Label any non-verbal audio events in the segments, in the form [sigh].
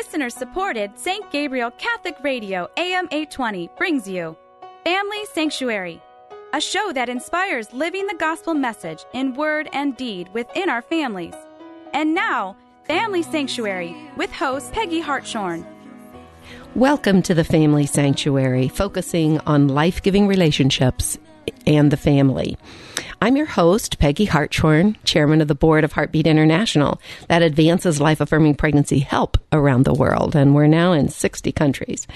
Listener supported St. Gabriel Catholic Radio AM 820 brings you Family Sanctuary, a show that inspires living the gospel message in word and deed within our families. And now, Family Sanctuary with host Peggy Hartshorn. Welcome to the Family Sanctuary, focusing on life giving relationships and the family. I'm your host, Peggy Hartshorn, chairman of the board of Heartbeat International, that advances life affirming pregnancy help around the world. And we're now in 60 countries.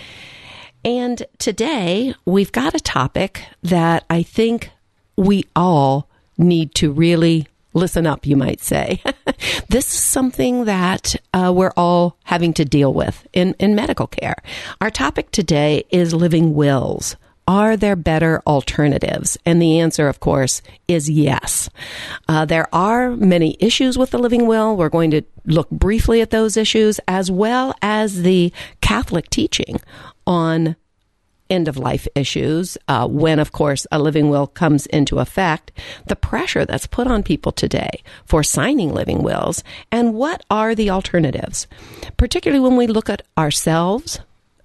And today we've got a topic that I think we all need to really listen up, you might say. [laughs] this is something that uh, we're all having to deal with in, in medical care. Our topic today is living wills. Are there better alternatives? And the answer, of course, is yes. Uh, there are many issues with the living will. We're going to look briefly at those issues as well as the Catholic teaching on end of life issues, uh, when, of course, a living will comes into effect, the pressure that's put on people today for signing living wills, and what are the alternatives? Particularly when we look at ourselves,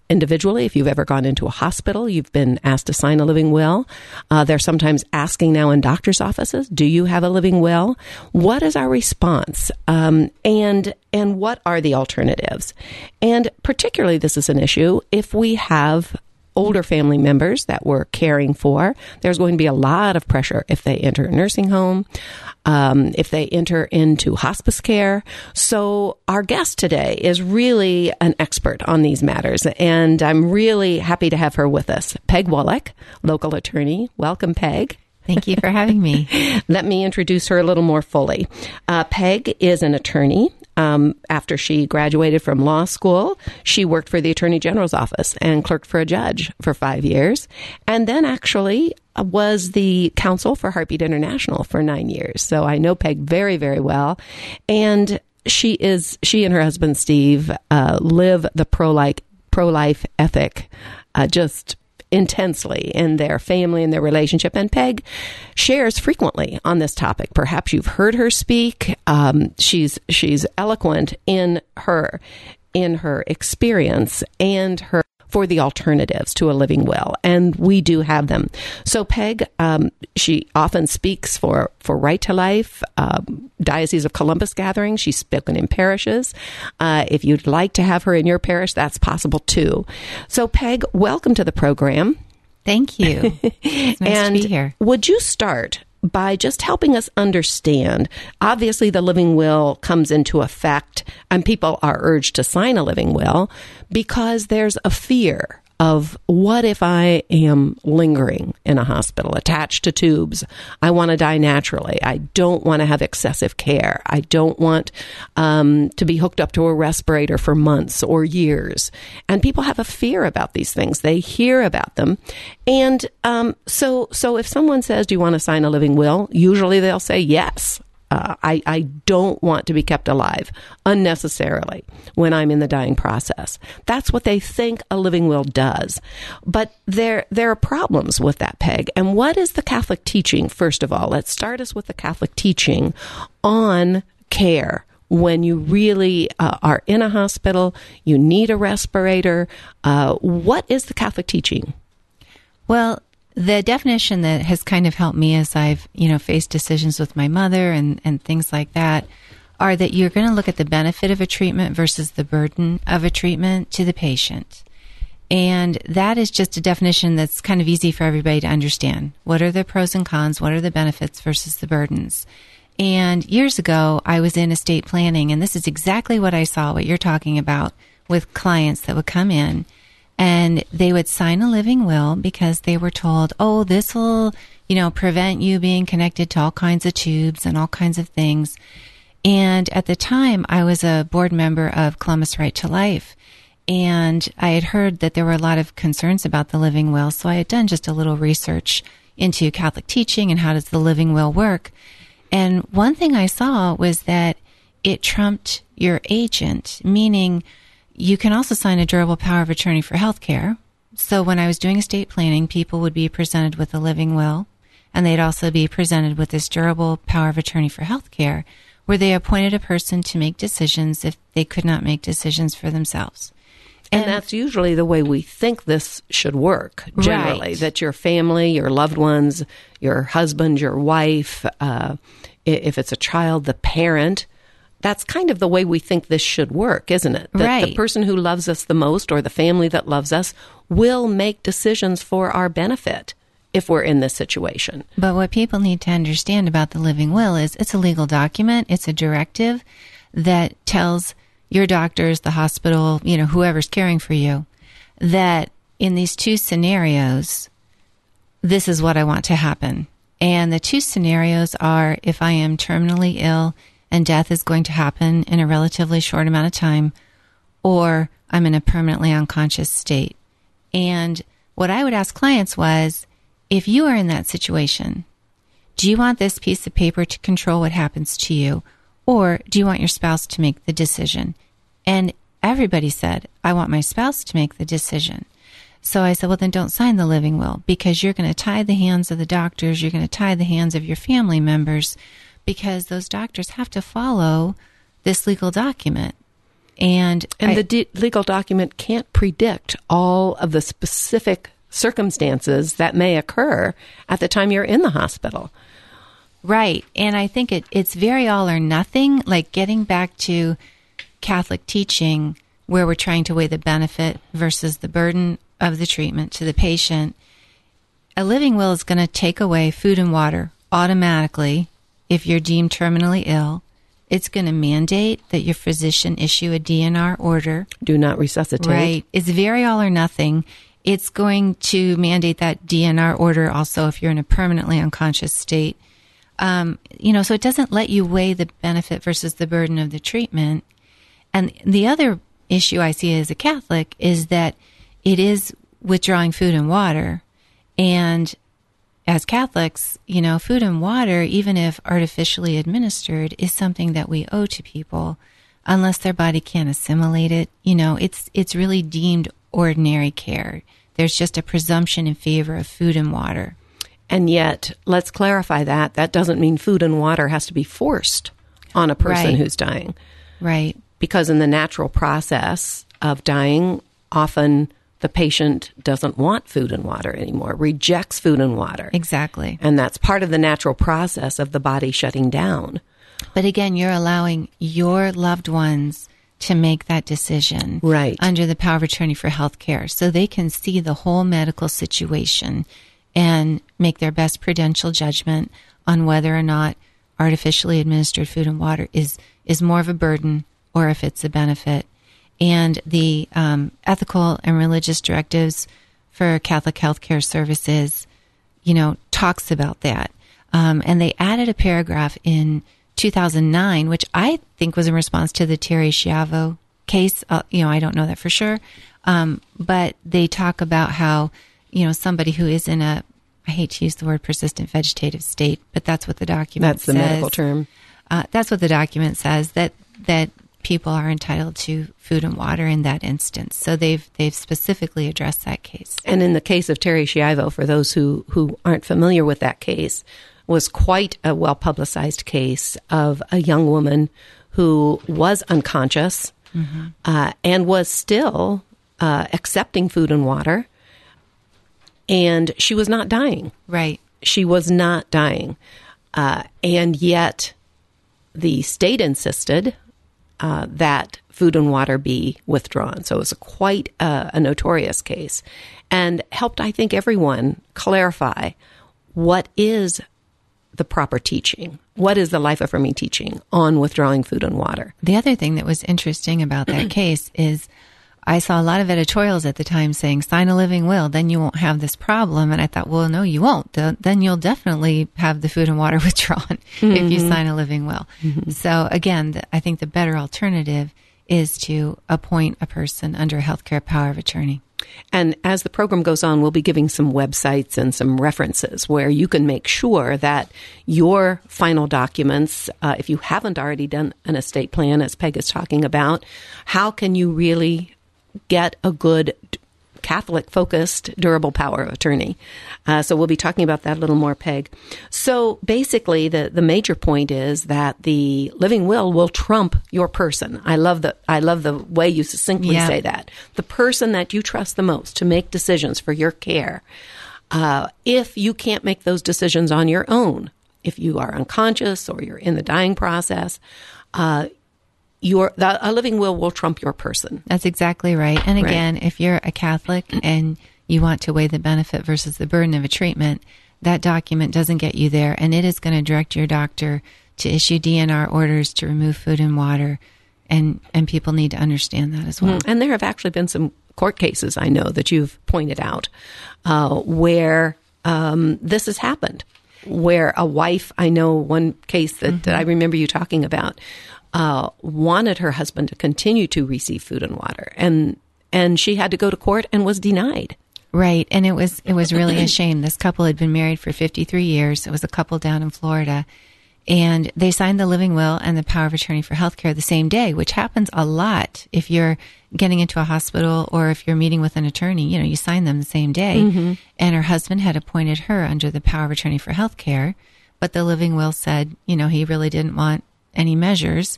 individually. If you've ever gone into a hospital, you've been asked to sign a living will. Uh, they're sometimes asking now in doctors' offices, "Do you have a living will?" What is our response? Um, and and what are the alternatives? And particularly, this is an issue if we have older family members that we're caring for. There's going to be a lot of pressure if they enter a nursing home, um, if they enter into hospice care. So, our guest today is really an expert on these matters, and I'm really happy to have her with us. Peg Wallach, local attorney. Welcome, Peg. Thank you for having me. [laughs] Let me introduce her a little more fully. Uh, Peg is an attorney. Um, after she graduated from law school, she worked for the Attorney General's office and clerked for a judge for five years, and then actually uh, was the counsel for Heartbeat International for nine years. So I know Peg very, very well, and she is she and her husband Steve uh, live the pro like pro life ethic. Uh, just intensely in their family and their relationship. And Peg shares frequently on this topic. Perhaps you've heard her speak. Um, she's she's eloquent in her in her experience and her for the alternatives to a living will, and we do have them. So Peg, um, she often speaks for for Right to Life, uh, Diocese of Columbus gatherings. She's spoken in parishes. Uh, if you'd like to have her in your parish, that's possible too. So Peg, welcome to the program. Thank you. [laughs] It's nice and to be here. Would you start by just helping us understand. Obviously, the living will comes into effect, and people are urged to sign a living will because there's a fear of what if I am lingering in a hospital, attached to tubes? I want to die naturally. I don't want to have excessive care. I don't want um, to be hooked up to a respirator for months or years. And people have a fear about these things. They hear about them, and um, so so if someone says, "Do you want to sign a living will?" Usually they'll say yes. Uh, I, I don't want to be kept alive unnecessarily when I'm in the dying process. That's what they think a living will does. But there, there are problems with that peg. And what is the Catholic teaching, first of all? Let's start us with the Catholic teaching on care when you really uh, are in a hospital, you need a respirator. Uh, what is the Catholic teaching? Well, the definition that has kind of helped me as I've, you know, faced decisions with my mother and, and things like that are that you're going to look at the benefit of a treatment versus the burden of a treatment to the patient. And that is just a definition that's kind of easy for everybody to understand. What are the pros and cons? What are the benefits versus the burdens? And years ago, I was in estate planning, and this is exactly what I saw, what you're talking about with clients that would come in and they would sign a living will because they were told, oh, this will, you know, prevent you being connected to all kinds of tubes and all kinds of things. And at the time, I was a board member of Columbus Right to Life. And I had heard that there were a lot of concerns about the living will. So I had done just a little research into Catholic teaching and how does the living will work. And one thing I saw was that it trumped your agent, meaning you can also sign a durable power of attorney for health care. So when I was doing estate planning, people would be presented with a living will, and they'd also be presented with this durable power of attorney for health care, where they appointed a person to make decisions if they could not make decisions for themselves. And, and that's usually the way we think this should work, generally, right. that your family, your loved ones, your husband, your wife, uh, if it's a child, the parent, that's kind of the way we think this should work, isn't it? That right. the person who loves us the most or the family that loves us will make decisions for our benefit if we're in this situation. But what people need to understand about the living will is it's a legal document, it's a directive that tells your doctors, the hospital, you know, whoever's caring for you, that in these two scenarios, this is what I want to happen. And the two scenarios are if I am terminally ill and death is going to happen in a relatively short amount of time, or I'm in a permanently unconscious state. And what I would ask clients was if you are in that situation, do you want this piece of paper to control what happens to you? Or do you want your spouse to make the decision? And everybody said, I want my spouse to make the decision. So I said, well, then don't sign the living will because you're going to tie the hands of the doctors. You're going to tie the hands of your family members because those doctors have to follow this legal document. And, and I, the legal document can't predict all of the specific circumstances that may occur at the time you're in the hospital. Right. And I think it, it's very all or nothing, like getting back to Catholic teaching where we're trying to weigh the benefit versus the burden of the treatment to the patient. A living will is going to take away food and water automatically if you're deemed terminally ill. It's going to mandate that your physician issue a DNR order. Do not resuscitate. Right. It's very all or nothing. It's going to mandate that DNR order also if you're in a permanently unconscious state. Um, you know, so it doesn't let you weigh the benefit versus the burden of the treatment. And the other issue I see as a Catholic is that it is withdrawing food and water. And as Catholics, you know, food and water, even if artificially administered, is something that we owe to people unless their body can't assimilate it. You know, it's it's really deemed ordinary care. There's just a presumption in favor of food and water. And yet, let's clarify that. That doesn't mean food and water has to be forced on a person right. who's dying. Right. Because in the natural process of dying, often the patient doesn't want food and water anymore, rejects food and water. Exactly. And that's part of the natural process of the body shutting down. But again, you're allowing your loved ones to make that decision right. under the power of attorney for health care so they can see the whole medical situation and make their best prudential judgment on whether or not artificially administered food and water is is more of a burden or if it's a benefit. And the um, ethical and religious directives for Catholic healthcare services, you know, talks about that. Um, and they added a paragraph in 2009, which I think was in response to the Terri Schiavo case. Uh, you know, I don't know that for sure. Um, but they talk about how, you know, somebody who is in a, I hate to use the word persistent vegetative state, but that's what the document says. That's the says. medical term. Uh, that's what the document says that, that people are entitled to food and water in that instance. So they've they've specifically addressed that case. And in the case of Terri Schiavo, for those who, who aren't familiar with that case, was quite a well publicized case of a young woman who was unconscious mm-hmm. uh, and was still uh, accepting food and water. And she was not dying. Right. She was not dying. Uh, and yet, the state insisted uh, that food and water be withdrawn. So it was a quite a, a notorious case and helped, I think, everyone clarify what is the proper teaching? What is the life affirming teaching on withdrawing food and water? The other thing that was interesting about that [clears throat] case is I saw a lot of editorials at the time saying, sign a living will, then you won't have this problem. And I thought, well, no, you won't. Then you'll definitely have the food and water [laughs] withdrawn mm-hmm. if you mm-hmm. sign a living will. Mm-hmm. So again, I think the better alternative is to appoint a person under a healthcare power of attorney. And as the program goes on, we'll be giving some websites and some references where you can make sure that your final documents, uh, if you haven't already done an estate plan, as Peg is talking about, how can you really get a good Catholic focused durable power of attorney. Uh, so we'll be talking about that a little more, Peg. So basically, the, the major point is that the living will will trump your person. I love the I love the way you succinctly Yeah. say that. The person that you trust the most to make decisions for your care. Uh, if you can't make those decisions on your own, if you are unconscious or you're in the dying process, uh, your the, a living will will trump your person. That's exactly right. And again, if you're a Catholic and you want to weigh the benefit versus the burden of a treatment, that document doesn't get you there, and it is going to direct your doctor to issue DNR orders to remove food and water, and and people need to understand that as well. And there have actually been some court cases I know that you've pointed out uh, where um, this has happened. Where a wife, I know one case that, that I remember you talking about, uh, wanted her husband to continue to receive food and water, and and she had to go to court and was denied. Right, and it was it was really a [clears throat] shame. This couple had been married for 53 years. It was a couple down in Florida, and they signed the living will and the power of attorney for healthcare the same day, which happens a lot if you're getting into a hospital or if you're meeting with an attorney. You know, you sign them the same day. And her husband had appointed her under the power of attorney for healthcare, but the living will said, you know, he really didn't want any measures,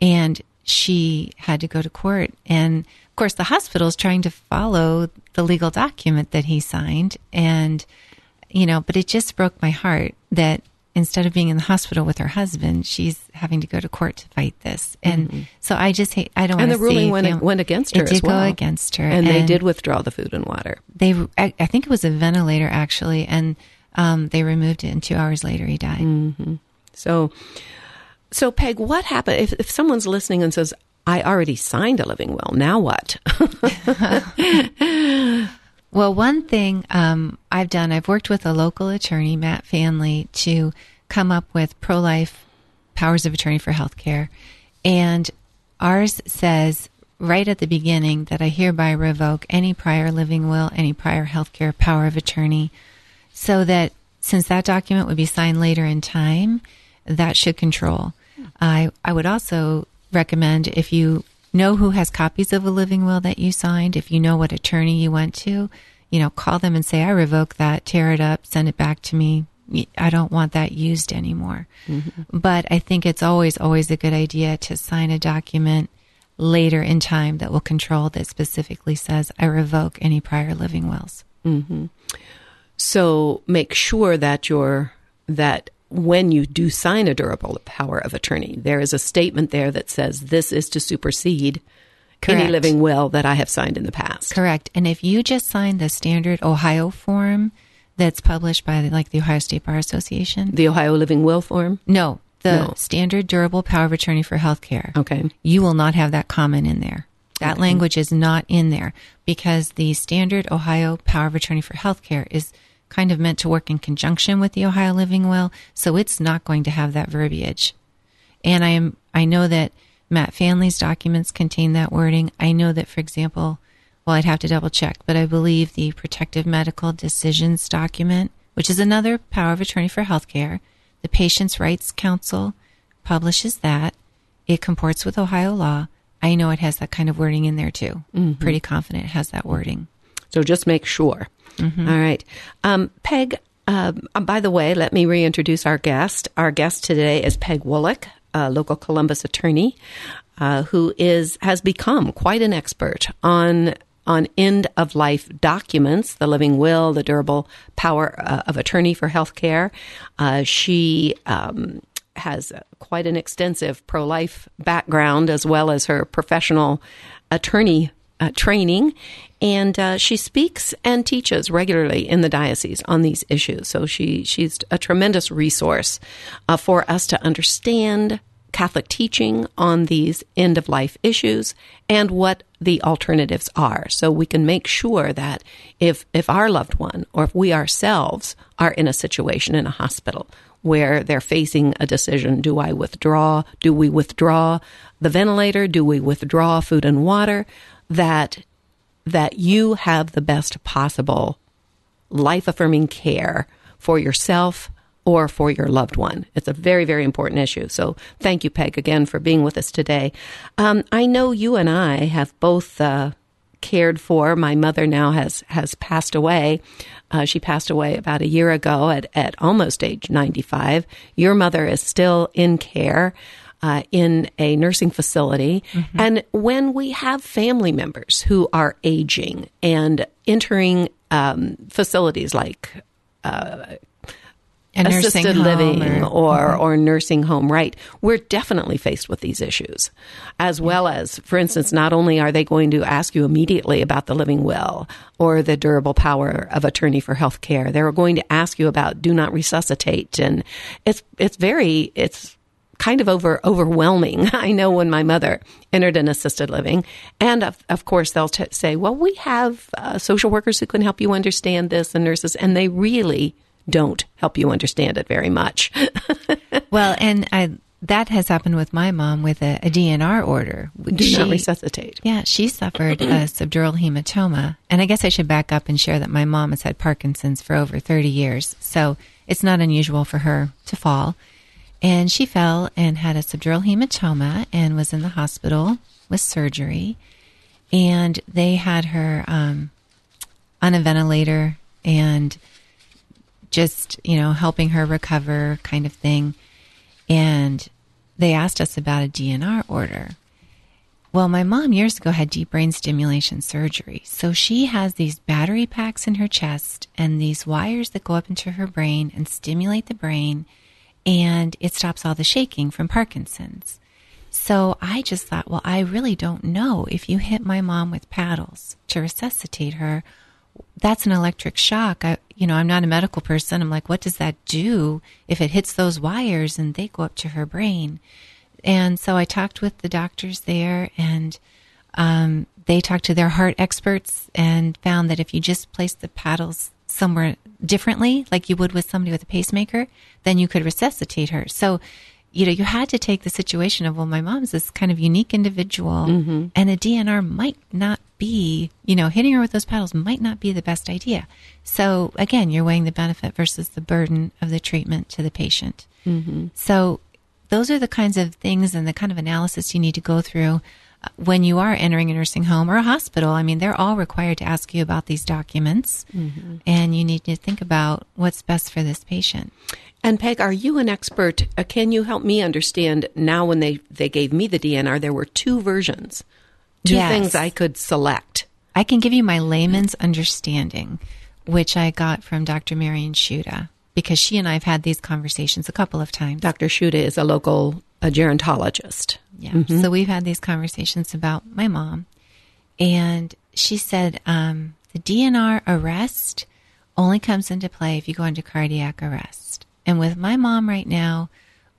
and she had to go to court. And of course, the hospital is trying to follow the legal document that he signed. And, you know, but it just broke my heart that instead of being in the hospital with her husband, she's having to go to court to fight this. And so I just hate, I don't And the ruling went, fam- went against her It as did well. go against her. and, they did withdraw the food and water. They, I, I think it was a ventilator actually. And, um, they removed it and two hours later he died. Mm. So, so Peg, what happened if, if someone's listening and says, "I already signed a living will. Now what?" [laughs] Well, one thing um, I've done, I've worked with a local attorney, Matt Faehnle, to come up with pro life powers of attorney for healthcare. And ours says right at the beginning that I hereby revoke any prior living will, any prior healthcare power of attorney, so that since that document would be signed later in time, that should control. I, I would also recommend if you know who has copies of a living will that you signed, if you know what attorney you went to, you know, call them and say, I revoke that, tear it up, send it back to me. I don't want that used anymore. Mm-hmm. But I think it's always, always a good idea to sign a document later in time that will control that specifically says, I revoke any prior living wills. Mm-hmm. So make sure that you're that when you do sign a durable power of attorney, there is a statement there that says this is to supersede any living will that I have signed in the past. Correct. And if you just sign the standard Ohio form that's published by like the Ohio State Bar Association, The Ohio Living Will form. no, the No. standard durable power of attorney for healthcare, Okay. you will not have that comment in there. That language is not in there because the standard Ohio power of attorney for healthcare is kind of meant to work in conjunction with the Ohio Living Will, so it's not going to have that verbiage. And I am I know that Matt Faehnle's documents contain that wording. I know that, for example, well, I'd have to double check, but I believe the Protective Medical Decisions document, which is another power of attorney for healthcare, the Patients' Rights Council publishes that. It comports with Ohio law. I know it has that kind of wording in there too. Mm-hmm. Pretty confident it has that wording. So just make sure. All right. Um, Peg, um, uh, by the way, let me reintroduce our guest. Our guest today is Peg Wollick, a local Columbus attorney, uh, who is has become quite an expert on on end of life documents, the living will, the durable power uh, of attorney for healthcare. Uh, she um, has quite an extensive pro life background as well as her professional attorney uh, training, and uh, she speaks and teaches regularly in the diocese on these issues. So she she's a tremendous resource uh, for us to understand Catholic teaching on these end of life issues and what the alternatives are, so we can make sure that if if our loved one or if we ourselves are in a situation in a hospital where they're facing a decision do I withdraw? Do we withdraw the ventilator? Do we withdraw food and water? That that you have the best possible life affirming care for yourself or for your loved one. It's a very, very important issue. So thank you, Peg, again for being with us today. Um, I know you and I have both uh, cared for. My mother now has has passed away. Uh, she passed away about a year ago at at almost age ninety five. Your mother is still in care. Uh, in a nursing facility. Mm-hmm. And when we have family members who are aging and entering um, facilities like uh, assisted living or or, mm-hmm. or, nursing home, right? We're definitely faced with these issues, as well as, for instance, not only are they going to ask you immediately about the living will or the durable power of attorney for health care, they're going to ask you about do not resuscitate, and it's it's very it's kind of over overwhelming. [laughs] I know when my mother entered an assisted living, and of, of course they'll t- say, "Well, we have uh, social workers who can help you understand this, and nurses," and they really don't help you understand it very much. [laughs] well, and I, that has happened with my mom with a, a DNR order. Do she, not resuscitate. Yeah, she suffered a [clears throat] subdural hematoma. And I guess I should back up and share that my mom has had Parkinson's for over 30 years. So it's not unusual for her to fall. And she fell and had a subdural hematoma and was in the hospital with surgery. And they had her um, on a ventilator and just, you know, helping her recover kind of thing. And they asked us about a DNR order. Well, my mom years ago had deep brain stimulation surgery. So she has these battery packs in her chest and these wires that go up into her brain and stimulate the brain. And it stops all the shaking from Parkinson's. So I just thought, well, I really don't know if you hit my mom with paddles to resuscitate her that's an electric shock. I, you know, I'm not a medical person. I'm like, what does that do if it hits those wires and they go up to her brain? And so I talked with the doctors there and um, they talked to their heart experts and found that if you just place the paddles somewhere differently, like you would with somebody with a pacemaker, then you could resuscitate her. So you know, you had to take the situation of, well, my mom's this kind of unique individual mm-hmm. and a DNR might not be, you know, hitting her with those paddles might not be the best idea. So again, you're weighing the benefit versus the burden of the treatment to the patient. Mm-hmm. So those are the kinds of things and the kind of analysis you need to go through when you are entering a nursing home or a hospital. I mean, they're all required to ask you about these documents mm-hmm. and you need to think about what's best for this patient. And Peg, are you an expert? Uh, can you help me understand now when they, they gave me the DNR, there were two versions, two yes. things I could select. I can give you my layman's understanding, which I got from Dr. Marion Shuda, because she and I have had these conversations a couple of times. Dr. Shuda is a local a gerontologist. Yeah. Mm-hmm. So we've had these conversations about my mom. And she said um, the DNR arrest only comes into play if you go into cardiac arrest. And with my mom right now,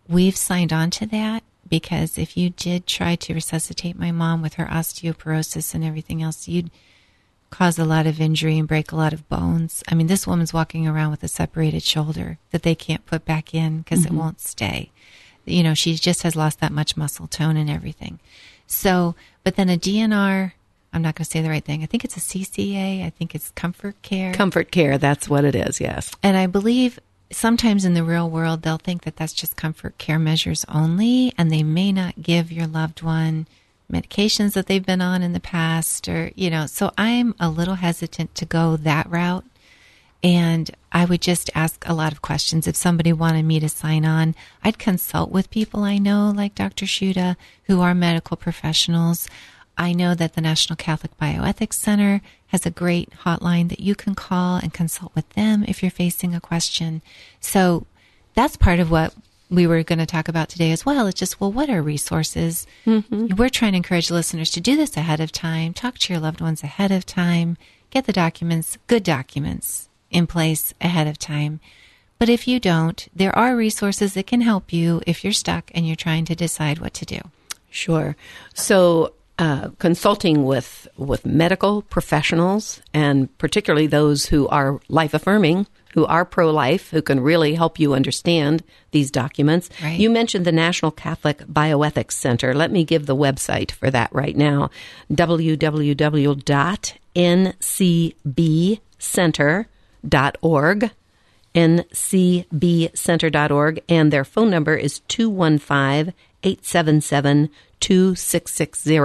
we've signed on to that because if you did try to resuscitate my mom with her osteoporosis and everything else, you'd cause a lot of injury and break a lot of bones. I mean, this woman's walking around with a separated shoulder that they can't put back in because mm-hmm. it won't stay. You know, she just has lost that much muscle tone and everything. So, but then a DNR, I'm not going to say the right thing. I think it's a CCA. I think it's Comfort Care. Comfort Care, that's what it is, yes. And I believe sometimes in the real world, they'll think that that's just comfort care measures only, and they may not give your loved one medications that they've been on in the past, or, you know, so I'm a little hesitant to go that route. And I would just ask a lot of questions. If somebody wanted me to sign on, I'd consult with people I know, like Dr. Shuda, who are medical professionals. I know that the National Catholic Bioethics Center has a great hotline that you can call and consult with them if you're facing a question. So that's part of what we were going to talk about today as well. It's just, well, what are resources? Mm-hmm. We're trying to encourage listeners to do this ahead of time, talk to your loved ones ahead of time, get the documents, good documents in place ahead of time. But if you don't, there are resources that can help you if you're stuck and you're trying to decide what to do. Sure. So uh, consulting with with medical professionals and particularly those who are life affirming, who are pro life, who can really help you understand these documents. Right. You mentioned the National Catholic Bioethics Center. Let me give the website for that right now: www.ncbcenter.org ncbcenter.org, and their phone number is 215 877 2660.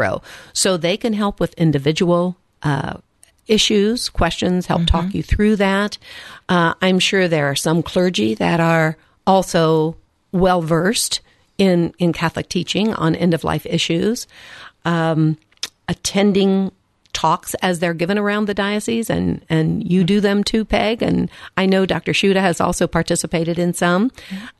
So they can help with individual uh, issues, questions, help talk you through that. Uh, I'm sure there are some clergy that are also well versed in in Catholic teaching on end of life issues, um, attending talks as they're given around the diocese, and and you do them too, Peg. And I know Dr. Shuda has also participated in some.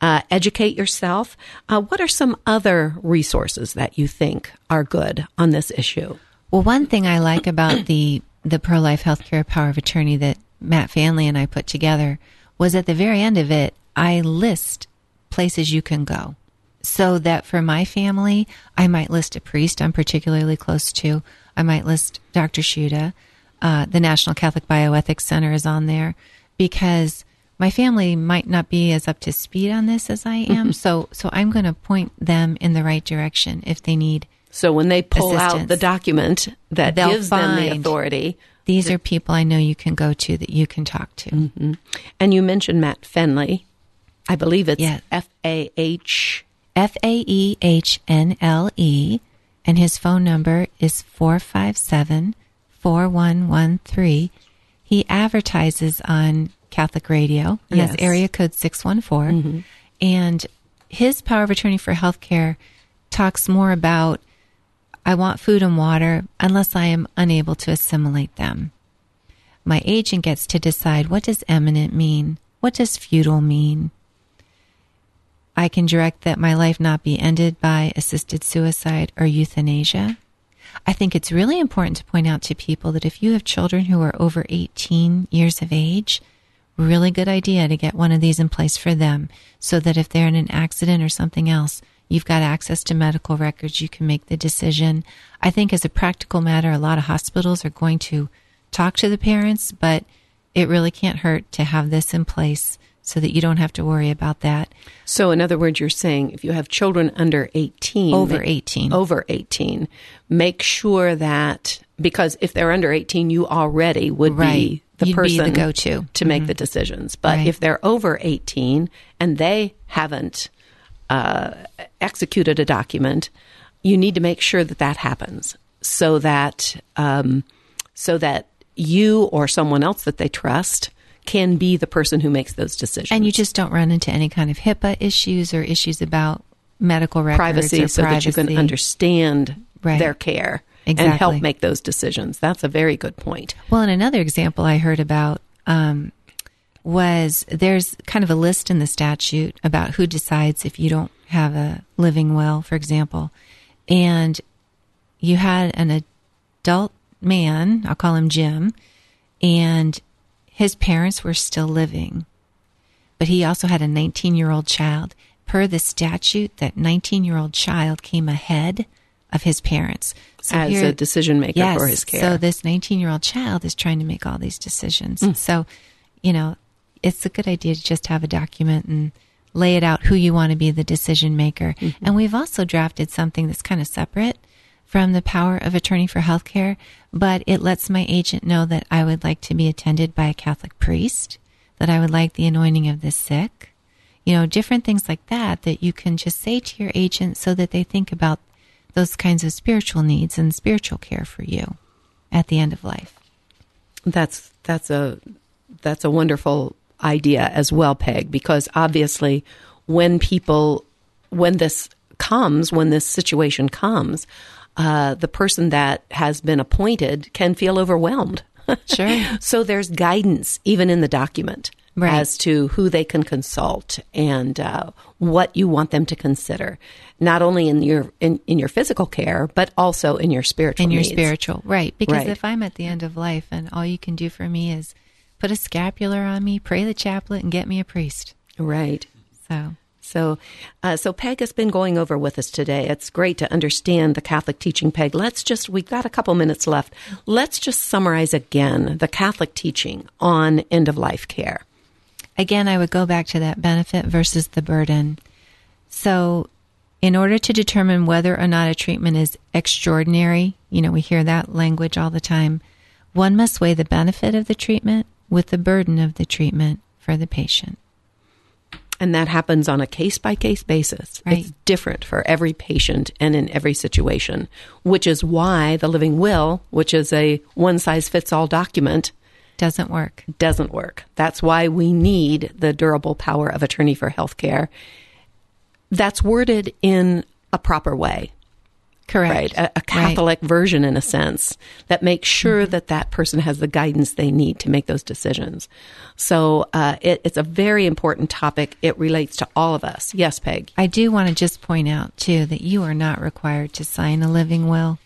Uh, educate yourself. Uh, what are some other resources that you think are good on this issue? Well, one thing I like about the the pro life healthcare power of attorney that Matt Faehnle and I put together was at the very end of it, I list places you can go. So that for my family, I might list a priest I'm particularly close to. I might list Dr. Shuda. Uh, the National Catholic Bioethics Center is on there because my family might not be as up to speed on this as I [laughs] am. So, so I'm going to point them in the right direction if they need So when they pull out the document that They'll gives them the authority, These are people I know you can go to that you can talk to. and you mentioned Matt Faehnle, I believe it's. F A H. F A E H N L E, and his phone number is 457 4113. He advertises on Catholic radio, and Yes. that's area code 614. Mm-hmm. And his power of attorney for healthcare talks more about I want food and water unless I am unable to assimilate them. My agent gets to decide what does imminent mean? What does futile mean? I can direct that my life not be ended by assisted suicide or euthanasia. I think it's really important to point out to people that if you have children who are over 18 years of age, really good idea to get one of these in place for them so that if they're in an accident or something else, you've got access to medical records, you can make the decision. I think as a practical matter, a lot of hospitals are going to talk to the parents, but it really can't hurt to have this in place so that you don't have to worry about that. So, in other words, you're saying if you have children under 18, Over 18. over 18, make sure that because if they're under 18, you already would be the You'd be person the go-to. to make the decisions. But Right. if they're over 18 and they haven't uh, executed a document, you need to make sure that that happens so that um, so that you or someone else that they trust can be the person who makes those decisions. And you just don't run into any kind of HIPAA issues or issues about medical records privacy so that you can understand Right. their care and help make those decisions. That's a very good point. Well, and another example I heard about um, was there's kind of a list in the statute about who decides if you don't have a living will, for example. And you had an adult man, I'll call him Jim, and his parents were still living. But he also had a 19 year old child. Per the statute, that 19 year old child came ahead of his parents. So As here- a decision maker yes, for his care. So this 19 year old child is trying to make all these decisions. Mm. So, you know, it's a good idea to just have a document and lay it out who you want to be the decision maker. Mm-hmm. And we've also drafted something that's kind of separate from the power of attorney for healthcare, but it lets my agent know that I would like to be attended by a Catholic priest, that I would like the anointing of the sick, you know, different things like that that you can just say to your agent so that they think about those kinds of spiritual needs and spiritual care for you at the end of life. that's that's a that's a wonderful idea as well, Peg, because obviously when people when this comes, when this situation comes, uh, the person that has been appointed can feel overwhelmed. [laughs] Sure. so there's guidance even in the document Right. as to who they can consult and uh, what you want them to consider, not only in your in, in your physical care, but also in your spiritual in your needs. spiritual right because Right. if i'm at the end of life and all you can do for me is put a scapular on me pray the chaplet and get me a priest Right. so So, uh, so Peg has been going over with us today. It's great to understand the Catholic teaching, Peg. Let's just, we've got a couple minutes left. Let's just summarize again the Catholic teaching on end of life care. again i would go back to that benefit versus the burden so in order to determine whether or not a treatment is extraordinary you know we hear that language all the time one must weigh the benefit of the treatment with the burden of the treatment for the patient And that happens on a case by case basis. Right. It's different for every patient and in every situation, which is why the living will, which is a one size fits all document, Doesn't work. doesn't work. That's why we need the durable power of attorney for healthcare. That's worded in a proper way, Correct. right? A, a Right. Catholic version, in a sense, that makes sure that that person has the guidance they need to make those decisions. So uh, it, it's a very important topic. It relates to all of us. Yes, Peg. I do want to just point out, too, that you are not required to sign a living will.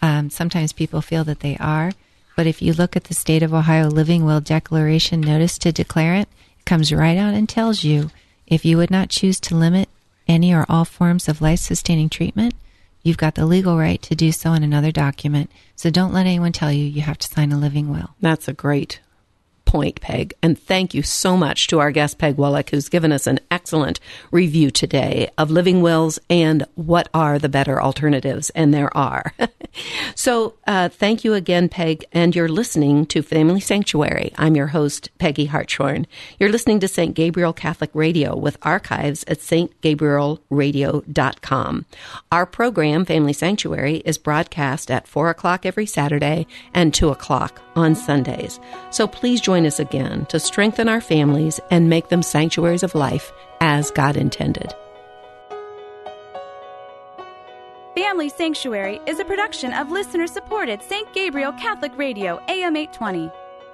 Um, sometimes people feel that they are. But if you look at the State of Ohio Living Will Declaration Notice to Declarant, it comes right out and tells you if you would not choose to limit any or all forms of life sustaining treatment, you've got the legal right to do so in another document. So don't let anyone tell you you have to sign a living will. That's a great point, Peg. And thank you so much to our guest, Peg Wellick, who's given us an excellent review today of living wills and what are the better alternatives. And there are. [laughs] so uh, thank you again, Peg. And you're listening to Family Sanctuary. I'm your host, Peggy Hartshorn. You're listening to St. Gabriel Catholic Radio with archives at stgabrielradio.com. Our program, Family Sanctuary, is broadcast at 4 o'clock every Saturday and 2 o'clock on Sundays. So please join us again to strengthen our families and make them sanctuaries of life as God intended. Family Sanctuary is a production of listener supported St. Gabriel Catholic Radio, AM 820.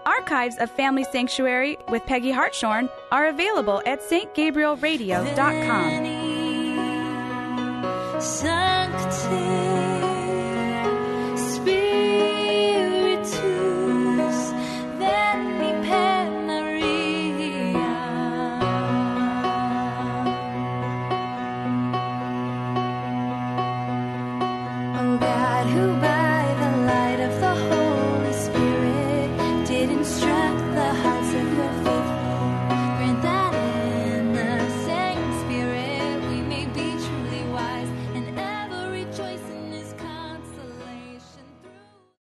Archives of Family Sanctuary with Peggy Hartshorn are available at stgabrielradio.com. Sanctity.